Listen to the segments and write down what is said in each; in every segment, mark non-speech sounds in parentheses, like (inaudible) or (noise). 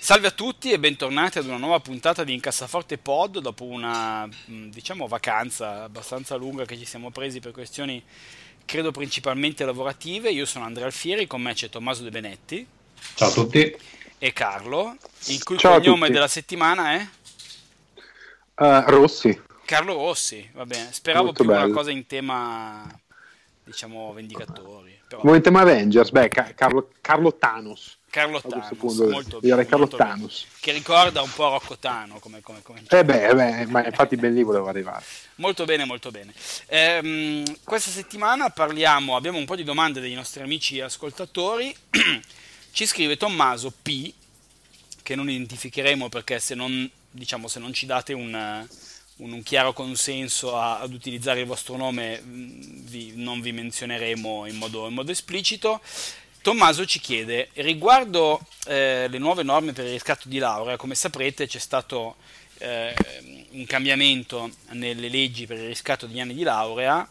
Salve a tutti e bentornati ad una nuova puntata di Incassaforte Pod dopo una diciamo vacanza abbastanza lunga che ci siamo presi per questioni credo principalmente lavorative. Io sono Andrea Alfieri, con me c'è Tommaso De Benetti. Ciao a tutti. E Carlo, il cui Ciao cognome della settimana è uh, Rossi. Carlo Rossi, va bene. Speravo Molto più bello. una cosa in tema diciamo vendicatori. Però, Come in tema Avengers, beh, Ca- Carlo, Carlo Thanos. Carlo Thanos, molto bene, Carlo. Thanos. che ricorda un po' Rocco Tano come, come, come Eh beh, eh beh, ma infatti ben lì volevo arrivare. Molto bene, molto bene. Ehm, questa settimana parliamo, abbiamo un po' di domande dei nostri amici ascoltatori. (clears throat) ci scrive Tommaso P, che non identificheremo perché se non, diciamo, se non ci date un, un- chiaro consenso a- ad utilizzare il vostro nome, mh, vi- non vi menzioneremo in modo, in modo esplicito. Tommaso ci chiede, riguardo eh, le nuove norme per il riscatto di laurea, come saprete c'è stato eh, un cambiamento nelle leggi per il riscatto degli anni di laurea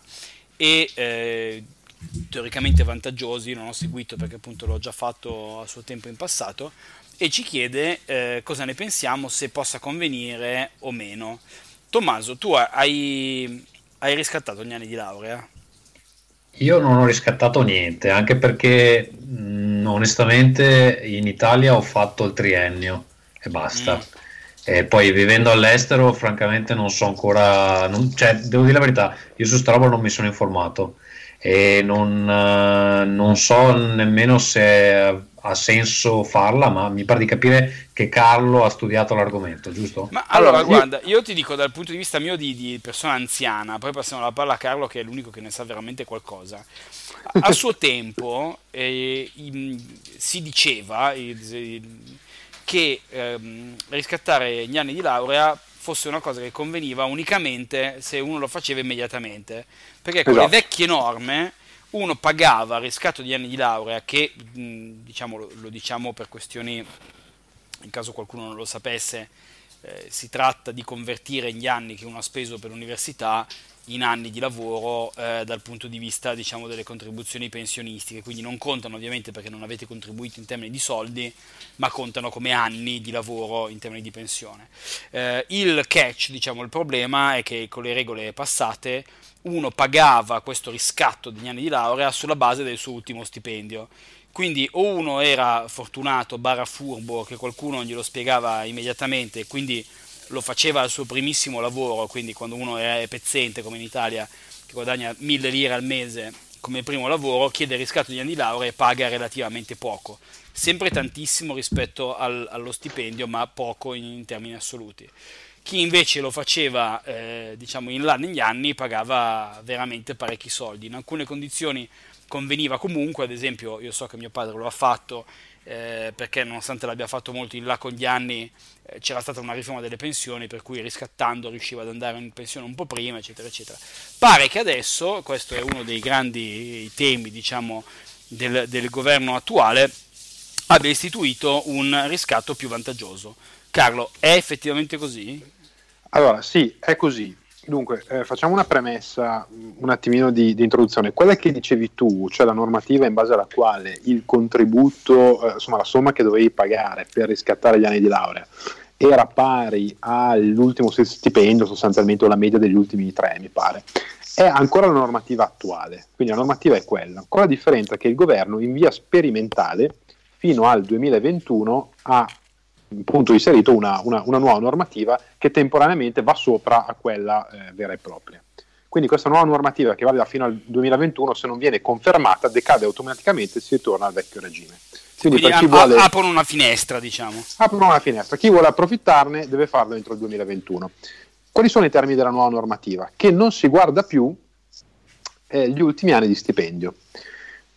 e eh, teoricamente vantaggiosi, non ho seguito perché appunto l'ho già fatto a suo tempo in passato, e ci chiede eh, cosa ne pensiamo, se possa convenire o meno. Tommaso, tu hai, hai riscattato gli anni di laurea? Io non ho riscattato niente, anche perché mh, onestamente in Italia ho fatto il triennio e basta. Mm. E poi vivendo all'estero, francamente non so ancora, non- cioè devo dire la verità, io su sta roba non mi sono informato e non, eh, non so nemmeno se ha senso farla, ma mi pare di capire che Carlo ha studiato l'argomento, giusto? Ma allora, Allora, io- guarda, io ti dico dal punto di vista mio di, di persona anziana, poi passiamo la palla a Carlo che è l'unico che ne sa veramente qualcosa. A, suo (laughs) tempo eh, in- si diceva eh, che ehm, riscattare gli anni di laurea fosse una cosa che conveniva unicamente se uno lo faceva immediatamente, perché con le Esatto. vecchie norme uno pagava riscatto di anni di laurea che, diciamo, lo, lo diciamo per questioni in caso qualcuno non lo sapesse, eh, si tratta di convertire gli anni che uno ha speso per l'università in anni di lavoro eh, dal punto di vista diciamo, delle contribuzioni pensionistiche, quindi non contano ovviamente perché non avete contribuito in termini di soldi, ma contano come anni di lavoro in termini di pensione. Eh, il catch, diciamo, il problema è che con le regole passate uno pagava questo riscatto degli anni di laurea sulla base del suo ultimo stipendio. Quindi o uno era fortunato, barra furbo, che qualcuno glielo spiegava immediatamente quindi lo faceva al suo primissimo lavoro, quindi quando uno è pezzente come in Italia, che guadagna 1000 lire al mese come primo lavoro, chiede il riscatto di anni di laurea e paga relativamente poco. Sempre tantissimo rispetto al- allo stipendio, ma poco in, in termini assoluti. Chi invece lo faceva eh, diciamo in là negli anni pagava veramente parecchi soldi. In alcune condizioni conveniva comunque, ad esempio io so che mio padre lo ha fatto eh, perché nonostante l'abbia fatto molto in là con gli anni eh, c'era stata una riforma delle pensioni per cui riscattando riusciva ad andare in pensione un po' prima eccetera eccetera. Pare che adesso, questo è uno dei grandi temi diciamo del, del governo attuale, abbia istituito un riscatto più vantaggioso. Carlo, è effettivamente così? Allora, sì, è così. Dunque, eh, facciamo una premessa, mh, un attimino di, di introduzione. Quella che dicevi tu, cioè la normativa in base alla quale il contributo, eh, insomma la somma che dovevi pagare per riscattare gli anni di laurea, era pari all'ultimo stipendio, sostanzialmente o la media degli ultimi tre, mi pare. È ancora la normativa attuale, quindi la normativa è quella. Con la differenza che il governo in via sperimentale fino al 2021 ha appunto inserito una, una- una nuova normativa che temporaneamente va sopra a quella eh, vera e propria. Quindi questa nuova normativa che valida fino al 2021, se non viene confermata, decade automaticamente e si ritorna al vecchio regime. Quindi, Quindi per chi a- vuole aprono una finestra, diciamo. aprono una finestra, chi vuole approfittarne deve farlo entro il 2021. Quali sono i termini della nuova normativa? Che non si guarda più eh, gli ultimi anni di stipendio,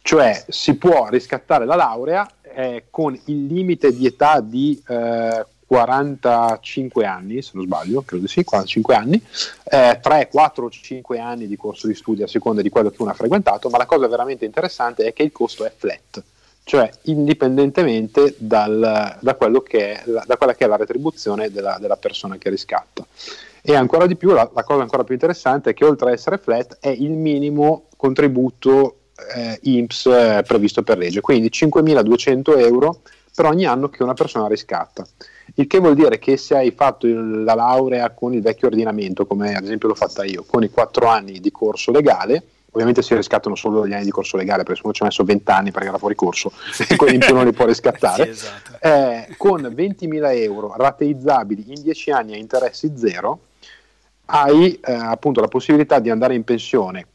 cioè si può riscattare la laurea è con il limite di età di eh, 45 anni, se non sbaglio, credo sì, 45 anni, eh, 3, 4 5 anni di corso di studio a seconda di quello che uno ha frequentato, ma la cosa veramente interessante è che il costo è flat, cioè indipendentemente dal, da, la, da, quella che è la retribuzione della, della, persona che riscatta. E ancora di più, la, la, cosa ancora più interessante è che oltre a essere flat è il minimo contributo eh, IMSS eh, previsto per legge, quindi 5.200 euro per ogni anno che una persona riscatta. Il che vuol dire che se hai fatto il, la laurea con il vecchio ordinamento, come ad esempio l'ho fatta io, con i 4 anni di corso legale, ovviamente si riscattano solo gli anni di corso legale, perché se uno ci ha messo 20 anni perché era fuori corso (laughs) e quelli in più non li può riscattare, (laughs) sì, esatto. eh, con 20.000 euro rateizzabili in 10 anni a interessi zero, hai eh, appunto la possibilità di andare in pensione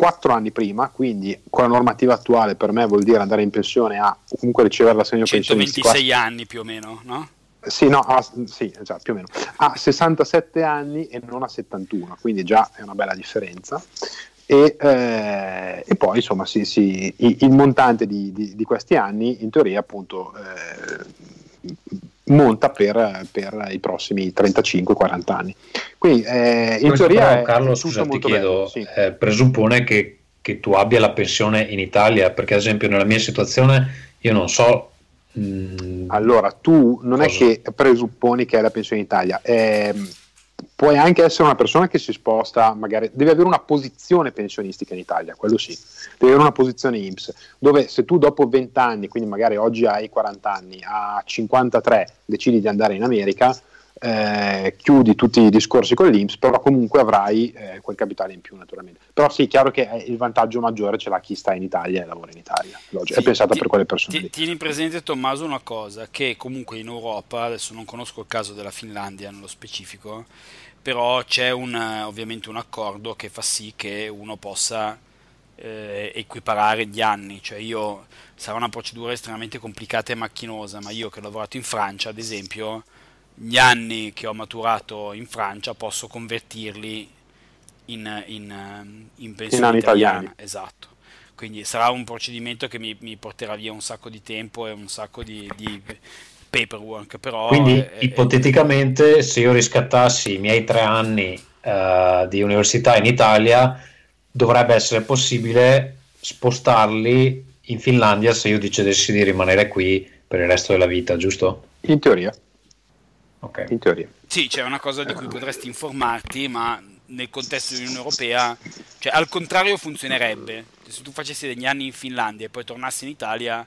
4 anni prima, quindi con la normativa attuale per me vuol dire andare in pensione a comunque ricevere l'assegno pensionistico. 126 anni più o meno, no? Sì, no, a, sì, già, più o meno. A 67 anni e non a 71, quindi già è una bella differenza. E, eh, e poi insomma sì, sì, il, montante di, di, di, questi anni in teoria appunto eh, monta per, per, i prossimi 35-40 anni. Quindi eh, in Questo teoria però, Carlo, scusa, ti chiedo, bello, sì. Eh, presuppone che, che tu abbia la pensione in Italia, perché ad esempio nella mia situazione io non so Mm. Allora, tu non Cosa? è che presupponi che hai la pensione in Italia, eh, puoi anche essere una persona che si sposta, magari devi avere una posizione pensionistica in Italia, quello sì, devi avere una posizione IMSS, dove se tu dopo 20 anni, quindi magari oggi hai 40 anni, a 53 decidi di andare in America, eh, chiudi tutti i discorsi con l'Inps, però comunque avrai eh, quel capitale in più naturalmente. Però sì, è chiaro che il vantaggio maggiore ce l'ha chi sta in Italia e lavora in Italia, sì, è pensata ti, per quelle persone. Ti, tieni presente Tommaso una cosa, che comunque in Europa, adesso non conosco il caso della Finlandia nello specifico, però c'è un, ovviamente un accordo che fa sì che uno possa eh, equiparare gli anni, cioè io sarà una procedura estremamente complicata e macchinosa, ma io che ho lavorato in Francia ad esempio gli anni che ho maturato in Francia posso convertirli in, in, eh, in pensione in italiana. Esatto. Quindi sarà un procedimento che mi, mi, porterà via un sacco di tempo e un sacco di, di paperwork. Però Quindi è, ipoteticamente è... se io riscattassi i miei tre anni uh, di università in Italia dovrebbe essere possibile spostarli in Finlandia se io decidessi di rimanere qui per il resto della vita, giusto? In teoria. Okay. In teoria. Sì, c'è una cosa di cui potresti informarti, ma nel contesto dell'Unione Europea, cioè al contrario funzionerebbe. Se tu facessi degli anni in Finlandia e poi tornassi in Italia,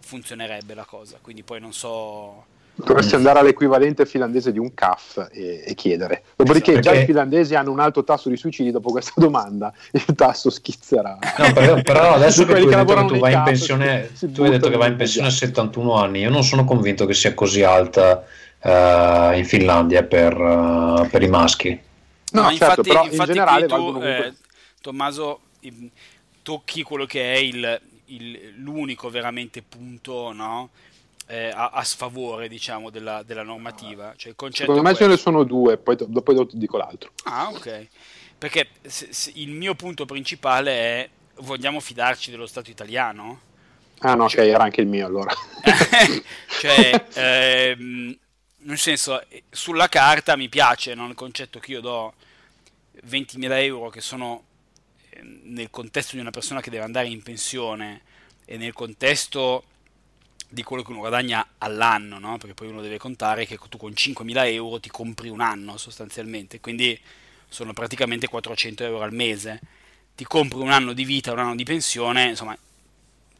funzionerebbe la cosa. Quindi poi non so... Dovresti andare all'equivalente finlandese di un CAF e, e chiedere. Dopodiché esatto, già i finlandesi hanno un alto tasso di suicidi dopo questa (laughs) domanda, il tasso schizzerà. No, però, però (laughs) adesso che tu hai detto che tu vai in pensione, tu hai detto che vai in pensione a 71 anni, io non sono convinto che sia così alta uh, in Finlandia per, uh, per, i maschi. No, no certo, infatti, in infatti generale tu, eh, Tommaso, tocchi quello che è il, il, l'unico veramente punto no? eh, a, a, sfavore diciamo, della, della normativa. Cioè, Secondo me ce ne sono due, poi dopo ti dico l'altro. Ah, ok. Perché se, se il mio punto principale è vogliamo fidarci dello Stato italiano? Ah no, cioè, ok, era anche il mio allora. (laughs) cioè, (laughs) ehm, nel senso, sulla carta mi piace no? il concetto che io do 20.000 euro che sono eh, nel contesto di una persona che deve andare in pensione e nel contesto di quello che uno guadagna all'anno, no? perché poi uno deve contare che tu con 5.000 euro ti compri un anno sostanzialmente, quindi sono praticamente 400 euro al mese, ti compri un anno di vita, un anno di pensione, insomma,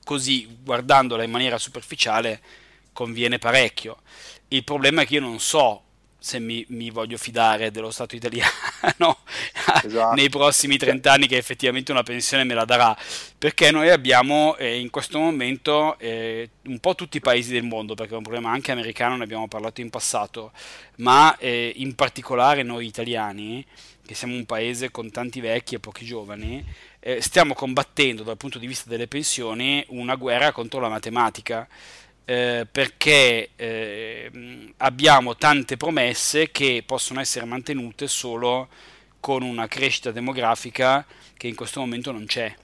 così guardandola in maniera superficiale conviene parecchio. Il problema è che io non so se mi, mi voglio fidare dello Stato italiano (laughs) esatto. nei prossimi 30 anni che effettivamente una pensione me la darà, perché noi abbiamo eh, in questo momento eh, un po' tutti i paesi del mondo, perché è un problema anche americano, ne abbiamo parlato in passato, ma eh, in particolare noi italiani, che siamo un paese con tanti vecchi e pochi giovani, eh, stiamo combattendo dal punto di vista delle pensioni una guerra contro la matematica eh, perché eh, abbiamo tante promesse che possono essere mantenute solo con una crescita demografica che in questo momento non c'è.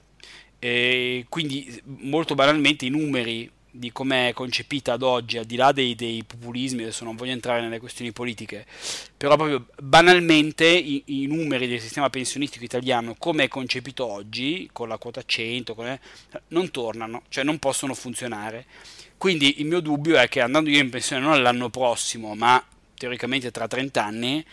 E quindi molto banalmente i numeri di come è concepita ad oggi, al di là dei, dei, populismi, adesso non voglio entrare nelle questioni politiche, però proprio banalmente i, i, numeri del sistema pensionistico italiano, come è concepito oggi, con la quota 100, le, non tornano, cioè non possono funzionare. Quindi il mio dubbio è che andando io in pensione non l'anno prossimo, ma teoricamente tra 30 anni,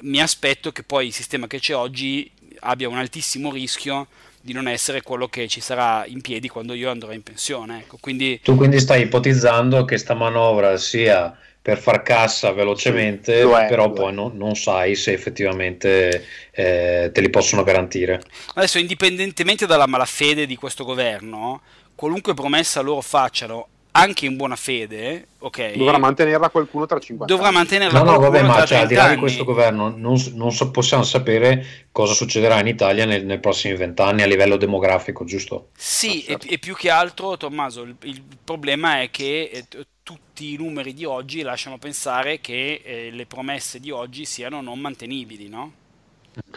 mi aspetto che poi il sistema che c'è oggi abbia un altissimo rischio di non essere quello che ci sarà in piedi quando io andrò in pensione. Ecco, quindi... Tu quindi stai ipotizzando che sta manovra sia per far cassa velocemente, sì, è, però poi non, non, sai se effettivamente eh, te li possono garantire. Adesso, indipendentemente dalla malafede di questo governo, qualunque promessa loro facciano, anche in buona fede, ok. Dovrà mantenerla qualcuno tra 50 Dovrà mantenerla no, no, vabbè, ma cioè, al di là di questo governo non, non so, possiamo sapere cosa succederà in Italia nel, nei prossimi vent'anni a livello demografico, giusto? Sì, certo. e, e, più che altro, Tommaso, il, il problema è che eh, tutti i numeri di oggi lasciano pensare che eh, le promesse di oggi siano non mantenibili, no?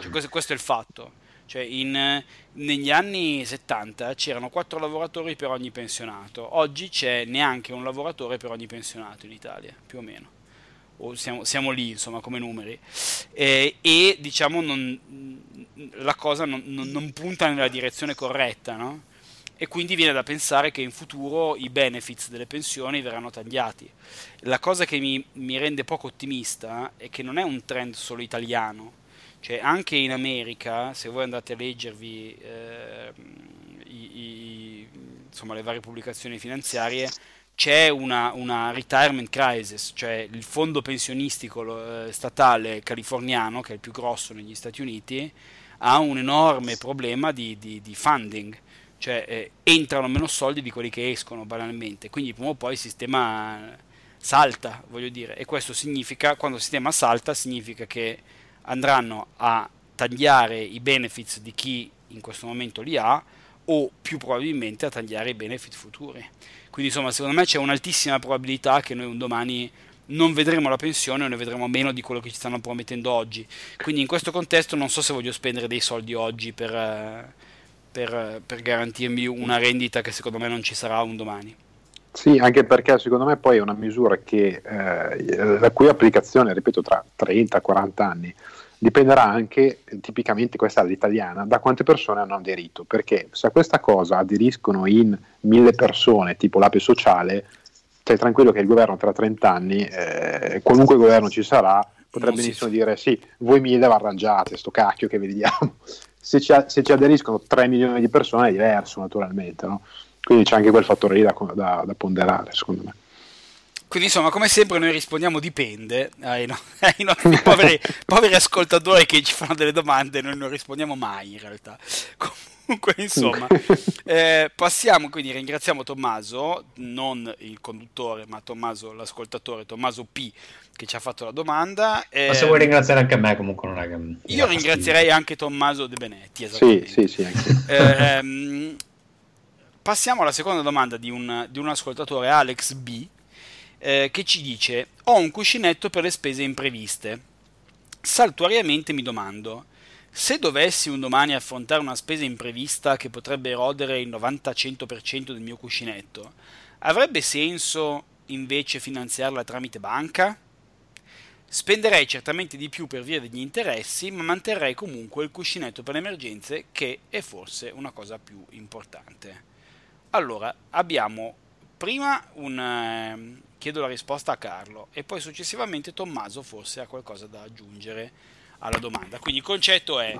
Cioè, questo, questo è il fatto. Cioè in, negli anni 70 c'erano 4 lavoratori per ogni pensionato, oggi c'è neanche un lavoratore per ogni pensionato in Italia, più o meno. O siamo, siamo lì, insomma, come numeri. Eh, e diciamo non, la cosa non, non, non, punta nella direzione corretta, no? E quindi viene da pensare che in futuro i benefits delle pensioni verranno tagliati. La cosa che mi, mi rende poco ottimista è che non è un trend solo italiano, cioè, anche in America, se voi andate a leggervi eh, i, i, insomma, le varie pubblicazioni finanziarie, c'è una, una, retirement crisis, cioè il fondo pensionistico eh, statale californiano, che è il più grosso negli Stati Uniti, ha un enorme problema di, di, di funding, cioè eh, entrano meno soldi di quelli che escono banalmente, quindi prima o poi il sistema salta, voglio dire, e questo significa, quando il sistema salta, significa che andranno a tagliare i benefits di chi in questo momento li ha o più probabilmente a tagliare i benefit futuri. Quindi insomma secondo me c'è un'altissima probabilità che noi un domani non vedremo la pensione o ne vedremo meno di quello che ci stanno promettendo oggi. Quindi in questo contesto non so se voglio spendere dei soldi oggi per, eh, per, per garantirmi una rendita che secondo me non ci sarà un domani. Sì, anche perché secondo me poi è una misura che, eh, la cui applicazione, ripeto, tra 30-40 anni dipenderà anche, tipicamente questa è l'italiana, da quante persone hanno aderito, perché se a questa cosa aderiscono in mille persone, tipo l'ape sociale, stai tranquillo che il governo tra 30 anni, eh, qualunque governo ci sarà, potrebbe benissimo si... dire sì, voi mille vi arrangiate, sto cacchio che vediamo. Se ci, se ci, aderiscono 3 milioni di persone è diverso naturalmente, no? Quindi c'è anche quel fattore lì da, da, da ponderare, secondo me. Quindi insomma, come sempre noi rispondiamo dipende ai, no- (laughs) ai nostri poveri, (laughs) poveri, ascoltatori che ci fanno delle domande, noi non rispondiamo mai in realtà. (laughs) Comunque insomma, eh, passiamo quindi, ringraziamo Tommaso, non il conduttore, ma Tommaso l'ascoltatore, Tommaso P che ci ha fatto la domanda. Eh, ma se vuoi ringraziare anche me comunque non è che... Io ringrazierei anche Tommaso De Benetti, Sì, sì, sì. Anche. Eh, ehm, passiamo alla seconda domanda di un, di un ascoltatore, Alex B, eh, che ci dice: Ho un cuscinetto per le spese impreviste. Saltuariamente mi domando. Se dovessi un domani affrontare una spesa imprevista che potrebbe erodere il 90-100% del mio cuscinetto, avrebbe senso invece finanziarla tramite banca? Spenderei certamente di più per via degli interessi, ma manterrei comunque il cuscinetto per le emergenze, che è forse una cosa più importante. Allora, abbiamo prima un... Eh, chiedo la risposta a Carlo e poi successivamente Tommaso forse ha qualcosa da aggiungere alla domanda. Quindi il concetto è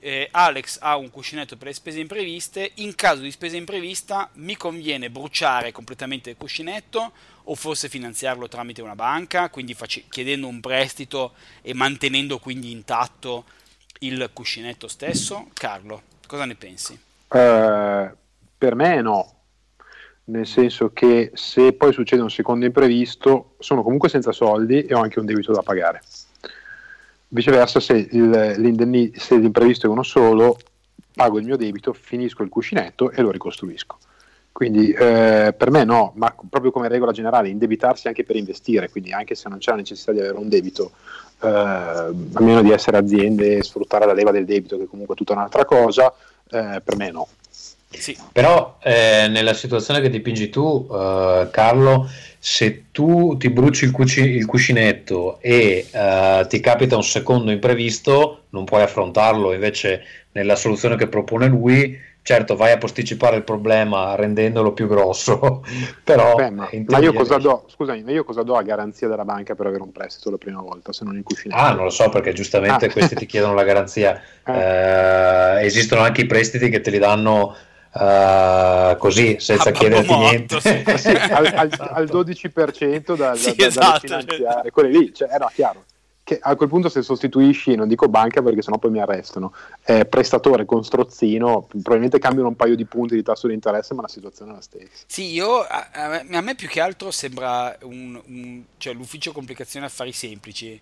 eh, Alex ha un cuscinetto per le spese impreviste, in caso di spesa imprevista mi conviene bruciare completamente il cuscinetto o forse finanziarlo tramite una banca, quindi face- chiedendo un prestito e mantenendo quindi intatto il cuscinetto stesso? Carlo, cosa ne pensi? Uh, per me no, nel senso che se poi succede un secondo imprevisto sono comunque senza soldi e ho anche un debito da pagare. Viceversa, se, il, se l'imprevisto è uno solo, pago il mio debito, finisco il cuscinetto e lo ricostruisco. Quindi eh, per me no, ma proprio come regola generale, indebitarsi anche per investire, quindi anche se non c'è la necessità di avere un debito, eh, a meno di essere aziende e sfruttare la leva del debito, che comunque è tutta un'altra cosa, eh, per me no. Sì. Però eh, nella situazione che dipingi tu, uh, Carlo, se tu ti bruci il, cuci- il cuscinetto e uh, ti capita un secondo imprevisto, non puoi affrontarlo. Invece, nella soluzione che propone lui, certo vai a posticipare il problema rendendolo più grosso, (laughs) però... Beh, ma, ma, io cosa do? Scusami, ma io cosa do a garanzia della banca per avere un prestito la prima volta se non il cuscinetto? Ah, non lo so perché giustamente ah. questi ti chiedono la garanzia. (laughs) Eh. Eh, esistono anche i prestiti che te li danno Uh, così senza chiederti niente. sì. sì, al, al, al, (laughs) 12% da, sì, da, esatto, finanziarie quelle lì cioè, era chiaro che a quel punto se sostituisci, non dico banca perché sennò poi mi arrestano, eh, prestatore con strozzino, probabilmente cambiano un paio di punti di tasso di interesse, ma la situazione è la stessa. Sì, io, a, a me più che altro sembra un, un, cioè, l'ufficio complicazioni affari semplici,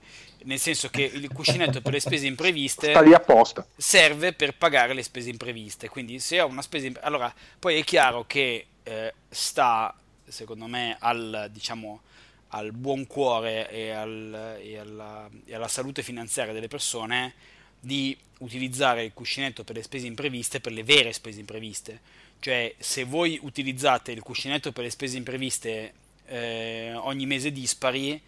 nel senso che il cuscinetto per le spese impreviste sta lì apposta. serve per pagare le spese impreviste, quindi se ho una spesa imprevista, allora poi è chiaro che eh, sta, secondo me, al, diciamo, al buon cuore e, al, e, alla, e, alla, salute finanziaria delle persone di utilizzare il cuscinetto per le spese impreviste, per le vere spese impreviste. Cioè, se voi utilizzate il cuscinetto per le spese impreviste eh, ogni mese dispari,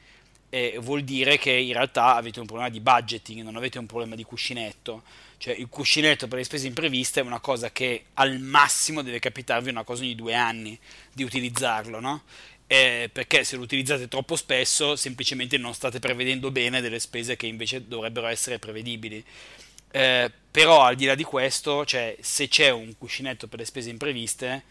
eh, vuol dire che in realtà avete un problema di budgeting, non avete un problema di cuscinetto. Cioè, il cuscinetto per le spese impreviste è una cosa che al massimo deve capitarvi una cosa ogni due anni di utilizzarlo, no? Eh, perché se lo utilizzate troppo spesso semplicemente non state prevedendo bene delle spese che invece dovrebbero essere prevedibili. Eh, però al di là di questo, cioè, se c'è un cuscinetto per le spese impreviste,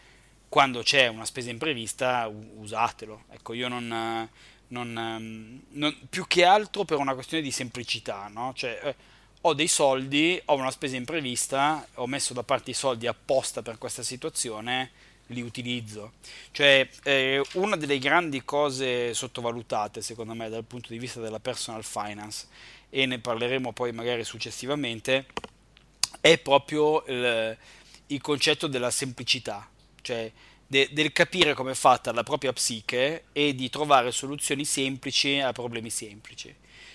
quando c'è una spesa imprevista usatelo. Ecco, io non, non, ehm, non, più che altro per una questione di semplicità, no? Cioè, eh, ho dei soldi, ho una spesa imprevista, ho messo da parte i soldi apposta per questa situazione li utilizzo. Cioè, eh, una delle grandi cose sottovalutate, secondo me, dal punto di vista della personal finance, e ne parleremo poi magari successivamente, è proprio il, il concetto della semplicità, cioè de, del capire come è fatta la propria psiche e di trovare soluzioni semplici a problemi semplici.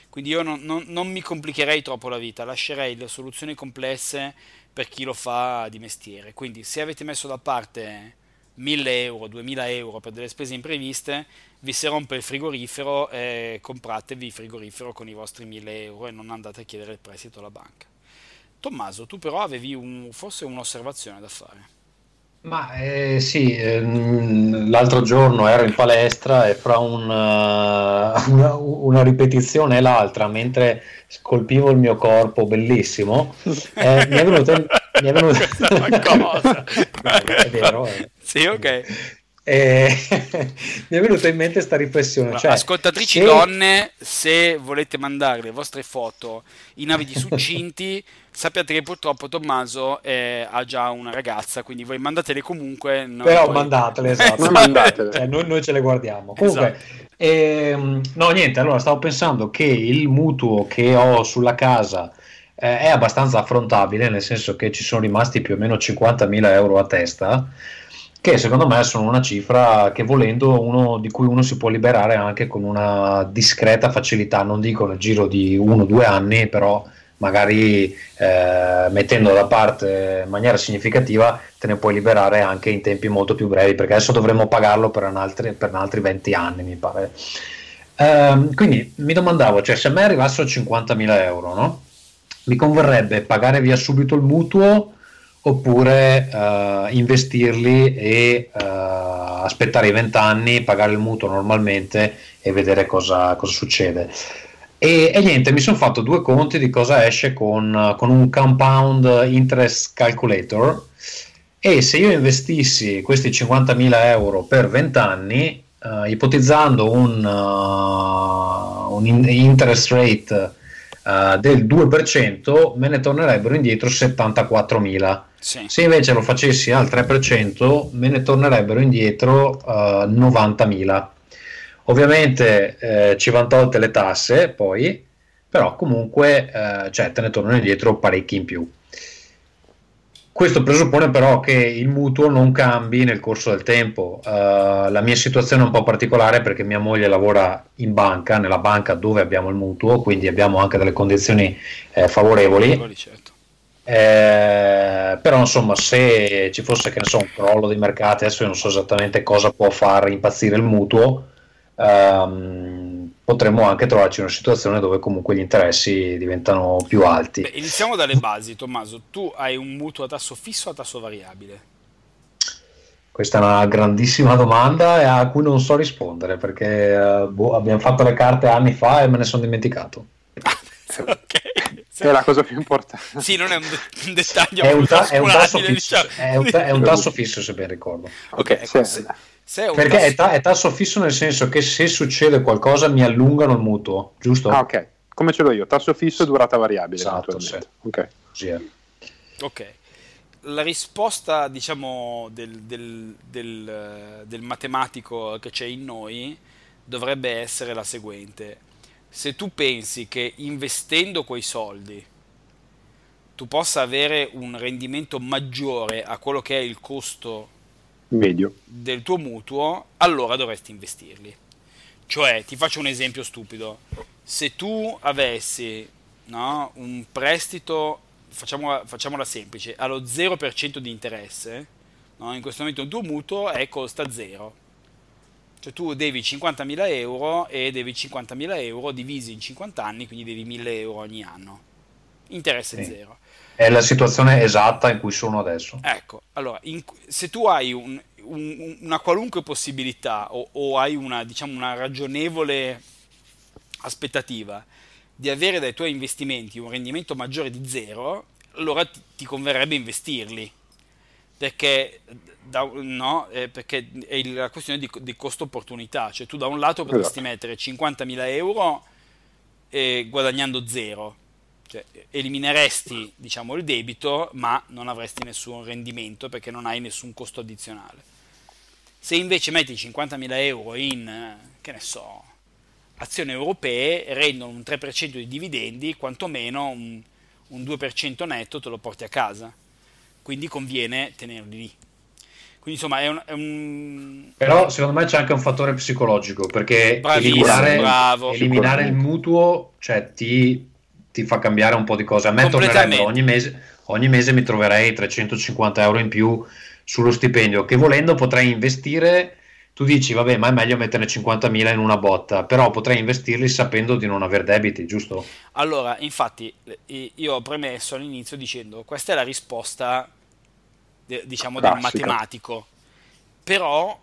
Quindi io non, non, non mi complicherei troppo la vita, lascerei le soluzioni complesse per chi lo fa di mestiere. Quindi se avete messo da parte 1000 euro, 2000 euro per delle spese impreviste, vi si rompe il frigorifero e compratevi il frigorifero con i vostri 1000 euro e non andate a chiedere il prestito alla banca. Tommaso, tu però avevi un, forse un'osservazione da fare. Ma eh, sì, ehm, l'altro giorno ero in palestra e fra un, uh, una, (laughs) una, ripetizione e l'altra, mentre scolpivo il mio corpo bellissimo, eh, mi è venuto mi è venuto... (laughs) (laughs) cosa? è vero. Eh. Sì, ok. E (laughs) mi è venuta in mente questa riflessione. Cioè, Ascoltatrici se... donne, se volete mandare le vostre foto in abiti succinti, (laughs) sappiate che purtroppo Tommaso eh, ha già una ragazza, quindi voi mandatele comunque. Però poi... mandatele, (laughs) esatto. mandatele. Cioè, noi, noi, ce le guardiamo. Comunque, esatto. ehm, no, niente, allora stavo pensando che il mutuo che ho sulla casa eh, è abbastanza affrontabile, nel senso che ci sono rimasti più o meno 50.000 euro a testa che secondo me sono una cifra che volendo uno, di cui uno si può liberare anche con una discreta facilità, non dico nel giro di uno o due anni, però magari eh, mettendo da parte in maniera significativa te ne puoi liberare anche in tempi molto più brevi, perché adesso dovremmo pagarlo per, altri, per altri 20 anni, mi pare. Eh, quindi mi domandavo, cioè se a me arrivassero 50.000 euro, no? mi converrebbe pagare via subito il mutuo oppure uh, investirli e uh, aspettare i 20 anni, pagare il mutuo normalmente e vedere cosa, cosa succede. E, e, niente, mi sono fatto due conti di cosa esce con, con, un compound interest calculator e se io investissi questi 50.000 euro per 20 anni, uh, ipotizzando un, un interest rate del 2%, me ne tornerebbero indietro 74.000 sì. Se invece lo facessi al 3%, me ne tornerebbero indietro uh, eh, 90.000. Ovviamente eh, ci vanno tolte le tasse poi, però comunque eh, cioè, te ne tornano indietro parecchi in più. Questo presuppone però che il mutuo non cambi nel corso del tempo. Uh, la mia situazione è un po' particolare perché mia moglie lavora in banca, nella banca dove abbiamo il mutuo, quindi abbiamo anche delle condizioni eh, favorevoli. Certo Eh, però insomma se ci fosse che ne so, un crollo dei mercati adesso io non so esattamente cosa può far impazzire il mutuo ehm, potremmo anche trovarci in una situazione dove comunque gli interessi diventano più alti. Beh, iniziamo dalle basi Tommaso. Tu hai un mutuo a tasso fisso o a tasso variabile? questa è una grandissima domanda a cui non so rispondere perché uh, boh, abbiamo fatto le carte anni fa e me ne sono dimenticato. (laughs) Ok è la cosa più importante. Sì, non è un, de- un dettaglio è un, ta- è un tasso diciamo. fisso, è un, ta- è un tasso fisso se ben ricordo. Ok, ecco, se, se perché tasso... è, ta- è, tasso fisso nel senso che se succede qualcosa mi allungano il mutuo, giusto? Ah, ok. Come ce l'ho io? Tasso fisso e durata variabile. Esatto, sì. Ok. Sì, eh. Ok. La risposta, diciamo, del, del, del, del matematico che c'è in noi dovrebbe essere la seguente se tu pensi che investendo quei soldi tu possa avere un rendimento maggiore a quello che è il costo medio del tuo mutuo, allora dovresti investirli. Cioè, ti faccio un esempio stupido. Se tu avessi no, un prestito, facciamola, facciamola, semplice, allo 0% di interesse, no, in questo momento il tuo mutuo è costa 0 cioè tu devi 50.000 euro e devi 50.000 euro divisi in 50 anni, quindi devi 1.000 euro ogni anno. Interesse sì. zero. È la situazione esatta in cui sono adesso. Ecco, allora, in, se tu hai un, un, una qualunque possibilità o, o hai una, diciamo, una ragionevole aspettativa di avere dai tuoi investimenti un rendimento maggiore di zero, allora ti, ti converrebbe investirli. Perché da, no, eh, perché è la questione di, di costo-opportunità, cioè tu da un lato potresti esatto. mettere 50.000 euro eh, guadagnando zero, cioè elimineresti diciamo, il debito ma non avresti nessun rendimento perché non hai nessun costo addizionale. Se invece metti 50.000 euro in, che ne so, azioni europee, rendono un 3% di dividendi, quantomeno un, un 2% netto te lo porti a casa. Quindi conviene tenerli lì. Quindi insomma è un, è un, Però secondo me c'è anche un fattore psicologico, perché eliminare, eliminare il mutuo cioè, ti, ti, fa cambiare un po' di cose. A me tornerebbero ogni mese, ogni mese mi troverei 350 euro in più sullo stipendio, che volendo potrei investire... Tu dici, vabbè, ma è meglio mettere 50.000 in una botta, però potrei investirli sapendo di non avere debiti, giusto? Allora, infatti, io ho premesso all'inizio dicendo, questa è la risposta diciamo Classica. del matematico. Però,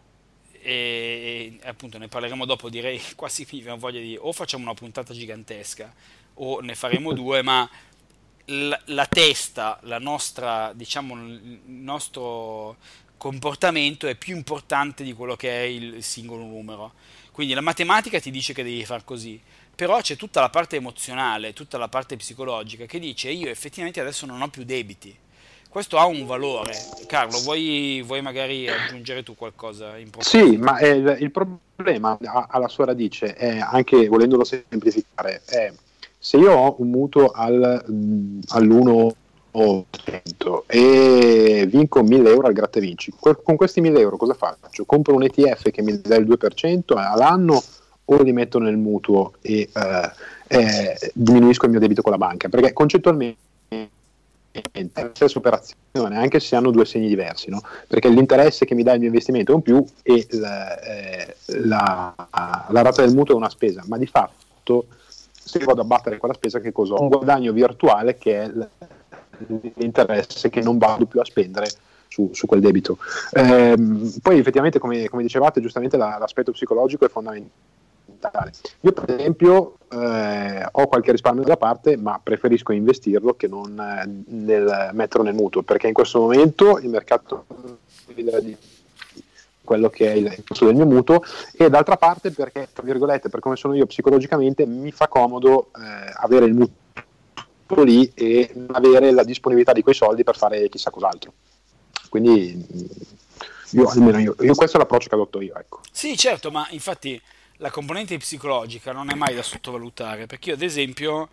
e, appunto ne parleremo dopo, direi (laughs) quasi mi viene voglia di o facciamo una puntata gigantesca o ne faremo (laughs) due, ma la, la testa, la nostra, diciamo, il nostro comportamento è più importante di quello che è il singolo numero. Quindi la matematica ti dice che devi fare così, però c'è tutta la parte emozionale, tutta la parte psicologica che dice io effettivamente adesso non ho più debiti questo ha un valore. Carlo, vuoi, vuoi magari aggiungere tu qualcosa in proposito? Sì, ma il, il problema alla sua radice è anche volendolo semplificare, è se io ho un mutuo al, all'1% e vinco 1000 euro al gratta vinci, con questi 1000 euro cosa faccio? Compro un ETF che mi dà il 2% all'anno o li metto nel mutuo e eh, eh, diminuisco il mio debito con la banca? Perché concettualmente la stessa operazione, anche se hanno due segni diversi, no? perché l'interesse che mi dà il mio investimento è un più e la, eh, la, la rata del mutuo è una spesa, ma di fatto se vado a battere quella spesa che cosa ho? Un guadagno virtuale che è l'interesse che non vado più a spendere su, su quel debito. Eh, poi effettivamente, come, come dicevate, giustamente la, l'aspetto psicologico è fondamentale. Io per esempio eh, ho qualche risparmio da parte, ma preferisco investirlo che non eh, nel, metterlo nel mutuo, perché in questo momento il mercato di quello che è il costo del mio mutuo e d'altra parte perché, tra virgolette, per come sono io psicologicamente, mi fa comodo eh, avere il mutuo lì e avere la disponibilità di quei soldi per fare chissà cos'altro. Quindi io, almeno io, io questo è l'approccio che adotto io. Ecco. Sì, certo, ma infatti la componente psicologica non è mai da sottovalutare, perché io ad esempio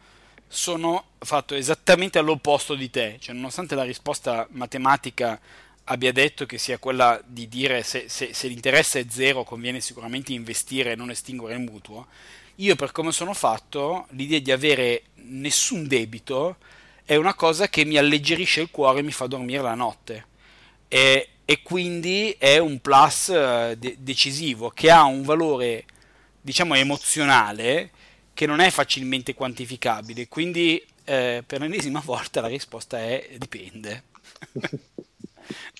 sono fatto esattamente all'opposto di te, cioè nonostante la risposta matematica abbia detto che sia quella di dire se, se, se l'interesse è zero conviene sicuramente investire e non estinguere il mutuo, io per come sono fatto l'idea di avere nessun debito è una cosa che mi alleggerisce il cuore e mi fa dormire la notte. E, e quindi è un plus eh, de- decisivo che ha un valore, diciamo, emozionale che non è facilmente quantificabile. Quindi eh, per l'ennesima (laughs) volta la risposta è dipende. (laughs)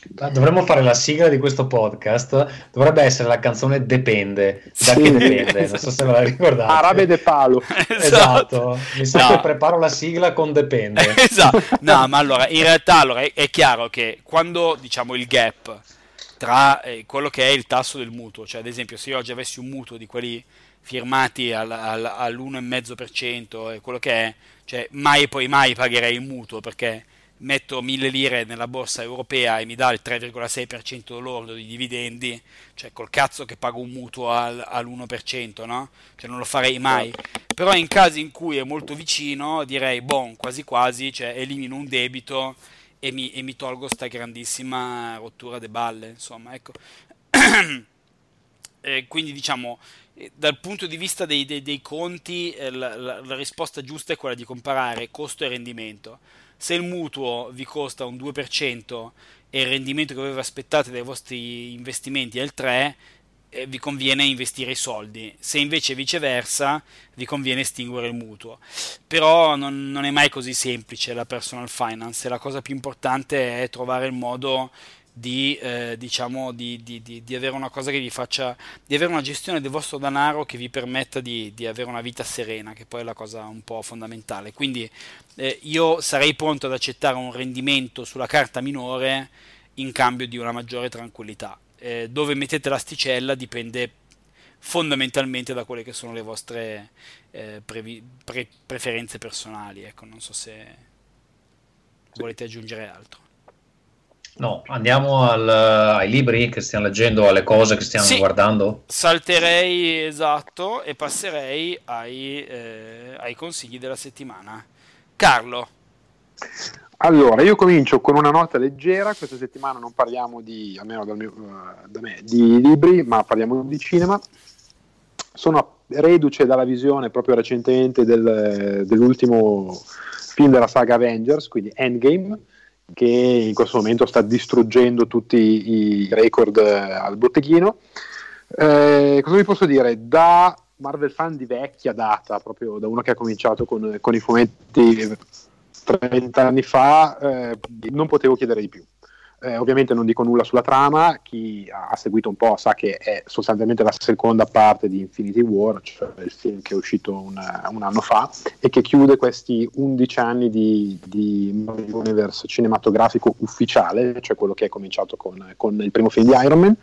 Dovremmo fare la sigla di questo podcast. Dovrebbe essere la canzone Depende. Da sì, che dipende? Esatto. Non so se ve la ricordate. Arabe de Palo. (laughs) esatto. esatto. Mi sa no. che preparo la sigla con Depende. (laughs) esatto. No, ma allora, in realtà allora, è, è, chiaro che quando diciamo il gap tra eh, quello che è il tasso del mutuo, cioè ad esempio se io oggi avessi un mutuo di quelli firmati al, al, all'1,5% e quello che è, cioè mai e poi mai pagherei il mutuo perché metto 1000 lire nella borsa europea e mi dà il 3,6% lordo di dividendi, cioè col cazzo che pago un mutuo al, all'1%, no? Cioè non lo farei mai. Però in casi in cui è molto vicino direi, bon, quasi quasi, cioè elimino un debito e mi, e mi tolgo sta grandissima rottura de balle, insomma, ecco. (clears throat) quindi diciamo, dal punto di vista dei, dei, dei conti, eh, la, la, la risposta giusta è quella di comparare costo e rendimento se il mutuo vi costa un 2% e il rendimento che voi aspettate dai vostri investimenti è il 3%, eh, vi conviene investire i soldi. Se invece viceversa, vi conviene estinguere il mutuo. Però non, non è mai così semplice la personal finance. La cosa più importante è trovare il modo di, eh, diciamo, di, di, di, avere una cosa che vi faccia, di avere una gestione del vostro denaro che vi permetta di, avere una vita serena, che poi è la cosa un po' fondamentale. Quindi eh, io sarei pronto ad accettare un rendimento sulla carta minore in cambio di una maggiore tranquillità. Eh, dove mettete l'asticella dipende fondamentalmente da quelle che sono le vostre eh, previ- pre- preferenze personali. Ecco, non so se volete aggiungere altro. No, andiamo al, ai libri che stiamo leggendo, alle cose che stiamo sì, guardando. Salterei esatto e passerei ai, eh, ai consigli della settimana. Carlo. Allora, io comincio con una nota leggera, questa settimana non parliamo di, almeno mio, uh, da me, di libri, ma parliamo di cinema. Sono reduce dalla visione proprio recentemente del, dell'ultimo film della saga Avengers, quindi Endgame, che in questo momento sta distruggendo tutti i record eh, al botteghino. Eh, cosa vi posso dire? Da Marvel fan di vecchia data, proprio da uno che ha cominciato con, con i fumetti 30 anni fa, eh, non potevo chiedere di più. Eh, ovviamente non dico nulla sulla trama, chi ha seguito un po' sa che è sostanzialmente la seconda parte di Infinity War, cioè il film che è uscito un, un anno fa e che chiude questi 11 anni di, di universo cinematografico ufficiale, cioè quello che è cominciato con, con il primo film di Iron Man.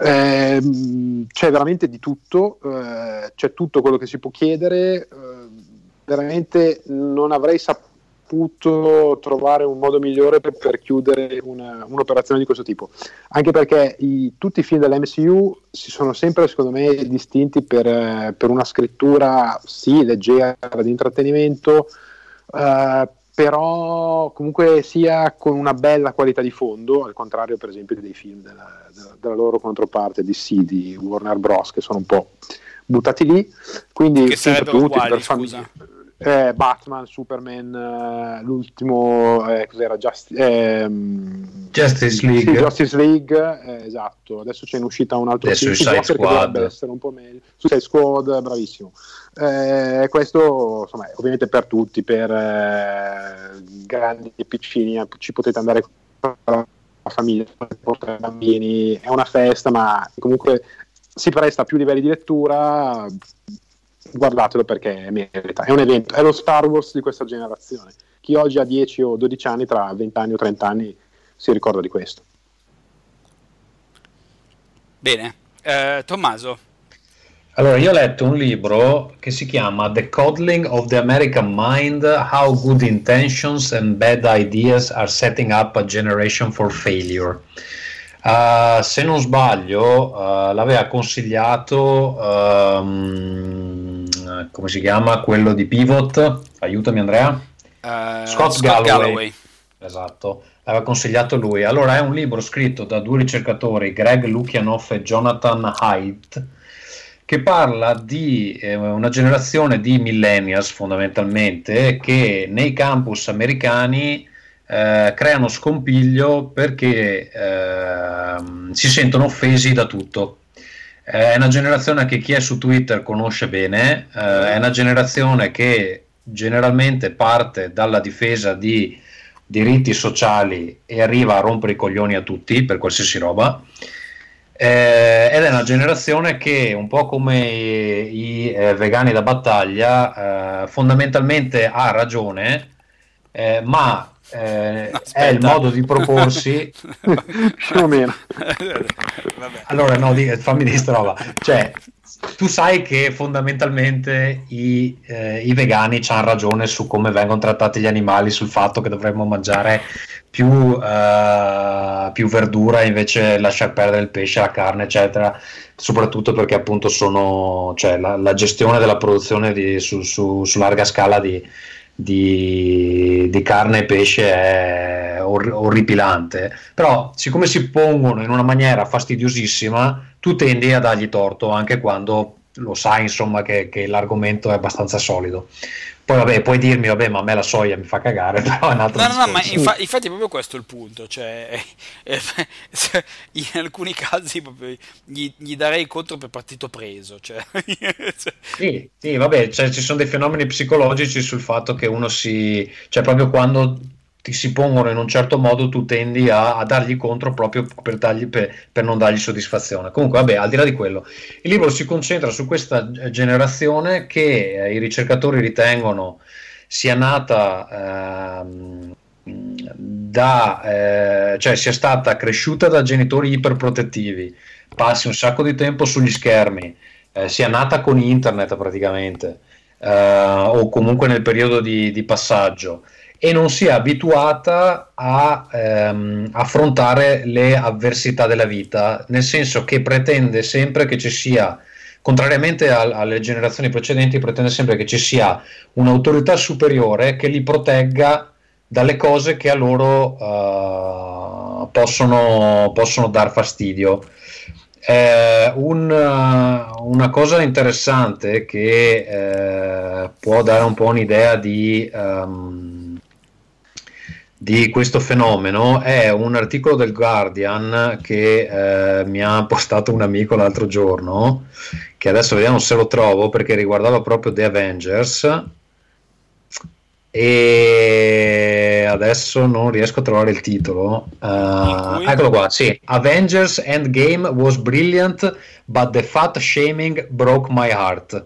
Eh, c'è veramente di tutto, eh, c'è tutto quello che si può chiedere, eh, veramente non avrei saputo saputo trovare un modo migliore per, per chiudere una, un'operazione di questo tipo. Anche perché i, tutti i film dell'MCU si sono sempre, secondo me, distinti per, per una scrittura, sì, leggera di intrattenimento, eh, però comunque sia con una bella qualità di fondo, al contrario, per esempio, dei film della, della, della loro controparte DC, di Warner Bros., che sono un po' buttati lì. Quindi, che sarebbero tutti, quali, per scusa? Eh, Batman, Superman, eh, l'ultimo eh, cos'era Just, ehm, Justice League, sì, Justice League eh, esatto. Adesso c'è in uscita un altro film Suicide Squad. dovrebbe essere un po' meglio. Suicide Squad, bravissimo. Eh, questo insomma, ovviamente per tutti, per eh, grandi e piccini, ci potete andare con la famiglia, portare bambini, è una festa, ma comunque si presta a più livelli di lettura, guardatelo perché merita. È un evento, è lo Star Wars di questa generazione. Chi oggi ha 10 o 12 anni, tra 20 anni o 30 anni, si ricorda di questo. Bene, eh, Tommaso. Allora, io ho letto un libro che si chiama The Coddling of the American Mind: How Good Intentions and Bad Ideas Are Setting Up a Generation for Failure. Uh, se non sbaglio, uh, l'aveva consigliato um, come si chiama quello di Pivot? Aiutami, Andrea. Uh, Scott, Scott Galloway. Galloway. Esatto, l'aveva consigliato lui. Allora, è un libro scritto da due ricercatori, Greg Lukianoff e Jonathan Haidt, che parla di eh, una generazione di millennials fondamentalmente che nei campus americani eh, creano scompiglio perché eh, si sentono offesi da tutto. È una generazione che chi è su Twitter conosce bene, eh, è una generazione che generalmente parte dalla difesa di diritti sociali e arriva a rompere i coglioni a tutti per qualsiasi roba. Eh, ed è una generazione che, un po' come i, i eh, vegani da battaglia, eh, fondamentalmente ha ragione, eh, ma eh, è il modo di proporsi (laughs) più o meno. (laughs) allora, no, fammi dire roba. Cioè, tu sai che fondamentalmente i, eh, i vegani hanno ragione su come vengono trattati gli animali, sul fatto che dovremmo mangiare più, uh, più verdura e invece lasciar perdere il pesce, la carne, eccetera. Soprattutto perché appunto sono, cioè, la, la gestione della produzione di, su, su, su larga scala di, di, di, carne e pesce è or- orripilante. Però, siccome si pongono in una maniera fastidiosissima, tu tendi a dargli torto anche quando lo sai insomma che, che l'argomento è abbastanza solido. Poi vabbè, puoi dirmi, vabbè, ma a me la soia mi fa cagare, (laughs) però è un altro No, discorso. no, no, ma infa- infatti è proprio questo il punto, cioè (laughs) eh, in alcuni casi proprio gli, gli, darei contro per partito preso, cioè. (laughs) sì, sì, vabbè, cioè, ci sono dei fenomeni psicologici sul fatto che uno si... cioè proprio quando ti si pongono in un certo modo, tu tendi a, a dargli contro proprio per, dargli, per, per, non dargli soddisfazione. Comunque, vabbè, al di là di quello, il libro si concentra su questa generazione che eh, i ricercatori ritengono sia nata eh, da, eh, cioè sia stata cresciuta da genitori iperprotettivi, passi un sacco di tempo sugli schermi, eh, sia nata con internet praticamente, eh, o comunque nel periodo di, di passaggio e non si è abituata a ehm, affrontare le avversità della vita, nel senso che pretende sempre che ci sia, contrariamente a, alle generazioni precedenti, pretende sempre che ci sia un'autorità superiore che li protegga dalle cose che a loro uh, possono, possono dar fastidio. Eh, un, una cosa interessante che eh, può dare un po' un'idea di, um, di questo fenomeno è un articolo del Guardian che eh, mi ha postato un amico l'altro giorno, che adesso vediamo se lo trovo perché riguardava proprio The Avengers e adesso non riesco a trovare il titolo. Uh, eccolo qua, sì. Avengers Endgame was brilliant, but the fat shaming broke my heart.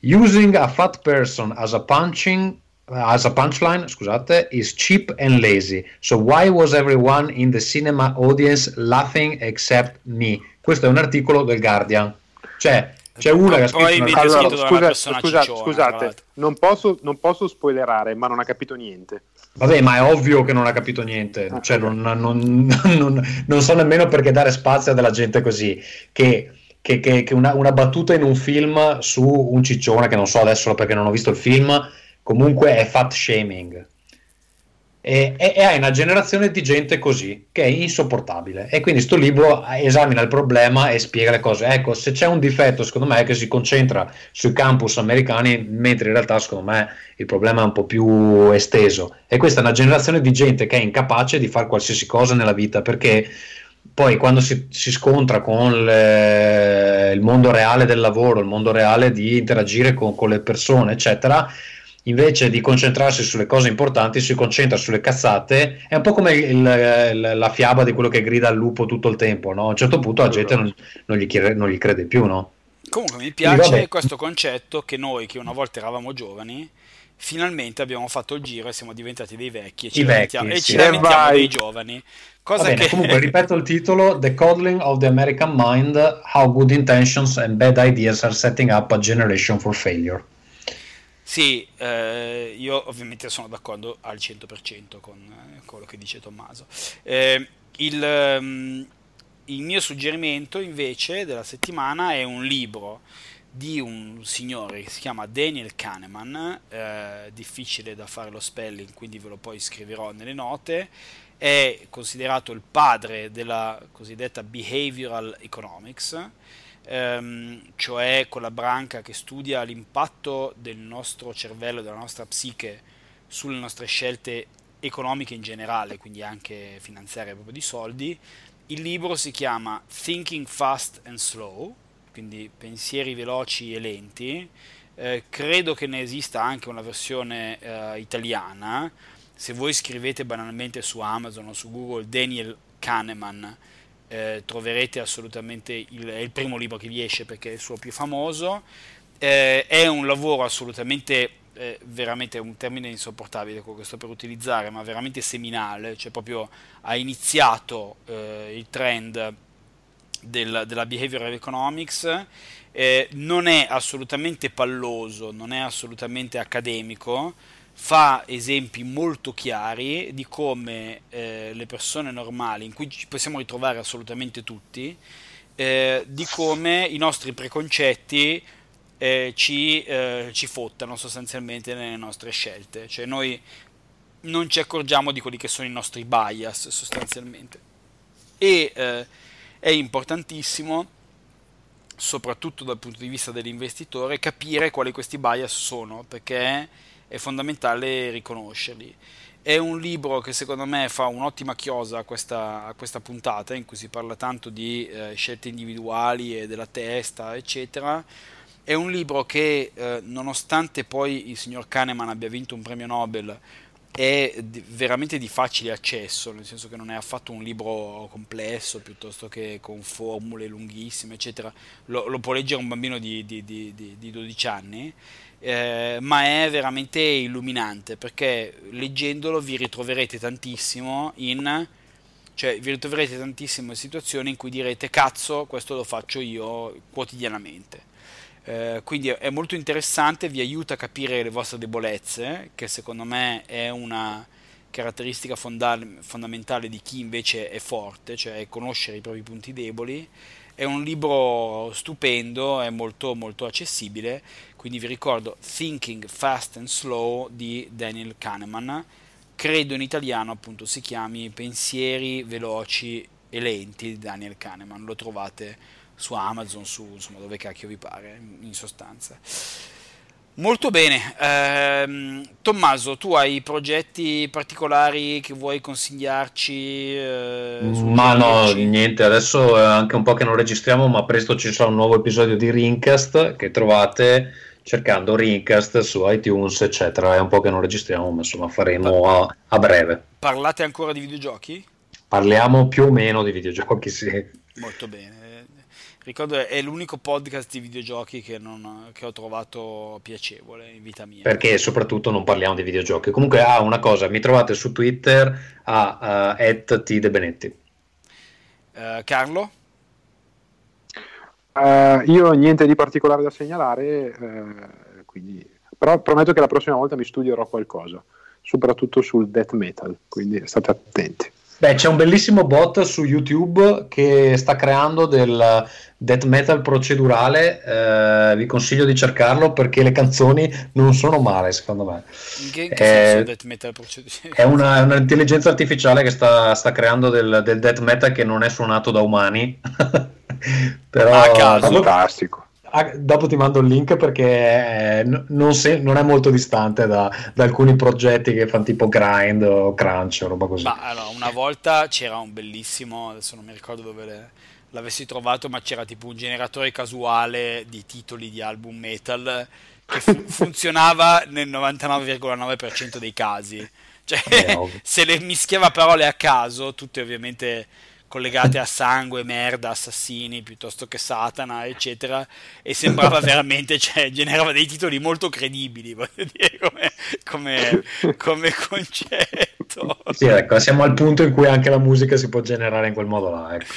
Using a fat person as a punching as a punchline, scusate, is cheap and lazy. So why was everyone in the cinema audience laughing except me? Questo è un articolo del Guardian. Cioè, c'è una che ha scritto una... allora, scusa, scusa, cicciona, scusate, non posso, non posso spoilerare, ma non ha capito niente. Vabbè, ma è ovvio che non ha capito niente, ah, cioè, non, non, (laughs) non, non, so nemmeno perché dare spazio a della gente così, che, che, che, che una, una, battuta in un film su un ciccione, che non so adesso perché non ho visto il film, comunque è fat shaming. E, e, e, hai una generazione di gente così che è insopportabile. E quindi sto libro esamina il problema e spiega le cose. Ecco se c'è un difetto secondo me è che si concentra sui campus americani mentre in realtà secondo me il problema è un po' più esteso. E questa è una generazione di gente che è incapace di fare qualsiasi cosa nella vita perché poi quando si, si scontra con le, il mondo reale del lavoro il mondo reale di interagire con, con le persone eccetera invece di concentrarsi sulle cose importanti, si concentra sulle cazzate. È un po' come il, il, la fiaba di quello che grida al lupo tutto il tempo. No? A un certo punto la gente non, non, gli, chiede, non gli, crede più. No? Comunque mi piace questo concetto che noi, che una volta eravamo giovani, finalmente abbiamo fatto il giro e siamo diventati dei vecchi e ci, vecchi, lamentiamo, sì. e ci lamentiamo dei giovani. Cosa bene, che... Comunque, (laughs) ripeto il titolo: The Coddling of the American Mind: How Good Intentions and Bad Ideas Are Setting Up a Generation for Failure. Sì, eh, io ovviamente sono d'accordo al 100% con eh, quello che dice Tommaso. Eh, il, um, il, mio suggerimento invece della settimana è un libro di un signore che si chiama Daniel Kahneman, eh, difficile da fare lo spelling, quindi ve lo poi scriverò nelle note, è considerato il padre della cosiddetta behavioral economics ehm, cioè con la branca che studia l'impatto del nostro cervello, della nostra psiche sulle nostre scelte economiche in generale, quindi anche finanziarie proprio di soldi. Il libro si chiama Thinking Fast and Slow, quindi pensieri veloci e lenti. Eh, credo che ne esista anche una versione eh, italiana. Se voi scrivete banalmente su Amazon o su Google Daniel Kahneman, eh, troverete assolutamente il, è il primo libro che vi esce perché è il suo più famoso. Eh, è un lavoro assolutamente è veramente un termine insopportabile quello che sto per utilizzare, ma veramente seminale, cioè proprio ha iniziato eh, il trend del, della behavioral economics, eh, non è assolutamente palloso, non è assolutamente accademico, fa esempi molto chiari di come eh, le persone normali, in cui ci possiamo ritrovare assolutamente tutti, eh, di come i nostri preconcetti eh, ci, eh, ci fottano sostanzialmente nelle nostre scelte. Cioè noi non ci accorgiamo di quelli che sono i nostri bias sostanzialmente. E eh, è importantissimo, soprattutto dal punto di vista dell'investitore, capire quali questi bias sono, perché è fondamentale riconoscerli. È un libro che secondo me fa un'ottima chiosa a questa, a questa puntata, in cui si parla tanto di eh, scelte individuali e della testa, eccetera è un libro che, eh, nonostante poi il signor Kahneman abbia vinto un premio Nobel, è di, veramente di facile accesso, nel senso che non è affatto un libro complesso, piuttosto che con formule lunghissime, eccetera. Lo, lo può leggere un bambino di, di, di 12 anni, eh, ma è veramente illuminante, perché leggendolo vi ritroverete tantissimo in... Cioè, vi ritroverete tantissimo in situazioni in cui direte cazzo, questo lo faccio io quotidianamente eh, quindi è molto interessante, vi aiuta a capire le vostre debolezze, che secondo me è una caratteristica fonda- fondamentale di chi invece è forte, cioè conoscere i propri punti deboli. È un libro stupendo, è molto, molto accessibile, quindi vi ricordo Thinking Fast and Slow di Daniel Kahneman, credo in italiano appunto si chiami Pensieri veloci e lenti di Daniel Kahneman, lo trovate su Amazon, su insomma, dove cacchio vi pare, in sostanza. Molto bene, eh, Tommaso, tu hai progetti particolari che vuoi consigliarci? Eh, ma no, niente, adesso è anche un po' che non registriamo, ma presto ci sarà un nuovo episodio di Rincast che trovate cercando Rincast su iTunes, eccetera. È un po' che non registriamo, ma insomma faremo a, a breve. Parlate ancora di videogiochi? Parliamo più o meno di videogiochi, sì. Molto bene. Ricordo è l'unico podcast di videogiochi che, non, che, ho trovato piacevole in vita mia. Perché soprattutto non parliamo di videogiochi. Comunque, ah, una cosa, mi trovate su Twitter a uh, @tdebenetti. Uh, Carlo? Uh, io niente di particolare da segnalare, uh, quindi, però prometto che la prossima volta mi studierò qualcosa, soprattutto sul death metal, quindi state attenti. Beh, c'è un bellissimo bot su YouTube che sta creando del death metal procedurale. Eh, vi consiglio di cercarlo perché le canzoni non sono male, secondo me. Che, che è, senso death metal procedurale? È una, un'intelligenza artificiale che sta, sta creando del, del, death metal che non è suonato da umani. (laughs) Però, ah, caso. fantastico dopo ti mando il link perché eh, non, se, non, è molto distante da, da, alcuni progetti che fanno tipo grind o crunch o roba così. Ma allora, una volta c'era un bellissimo, adesso non mi ricordo dove le, l'avessi trovato, ma c'era tipo un generatore casuale di titoli di album metal che fu- (laughs) funzionava nel 99,9% dei casi. Cioè, (laughs) se le mischiava parole a caso, tutte ovviamente collegate a sangue, merda, assassini piuttosto che Satana, eccetera, e sembrava (laughs) veramente, cioè, generava dei titoli molto credibili, (laughs) voglio dire, come, come, come concetto. Sì, ecco, siamo al punto in cui anche la musica si può generare in quel modo là, ecco.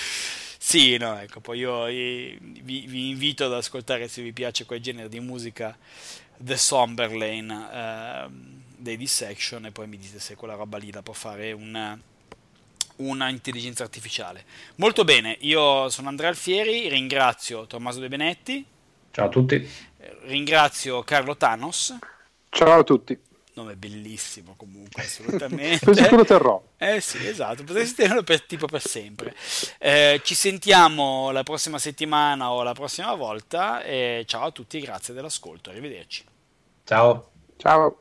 Sì, no, ecco, poi io, io vi, vi, invito ad ascoltare se vi piace quel genere di musica The Somberlane eh, dei Dissection e poi mi dite se quella roba lì la può fare un una intelligenza artificiale. Molto bene, io sono Andrea Alfieri, ringrazio Tommaso De Benetti. Ciao a tutti. Ringrazio Carlo Thanos. Ciao a tutti. Nome bellissimo comunque, (laughs) assolutamente. per sicuro terrò. Eh sì, esatto, potresti tenerlo per, tipo per sempre. Eh, ci sentiamo la prossima settimana o la prossima volta e ciao a tutti, grazie dell'ascolto, arrivederci. Ciao. Ciao.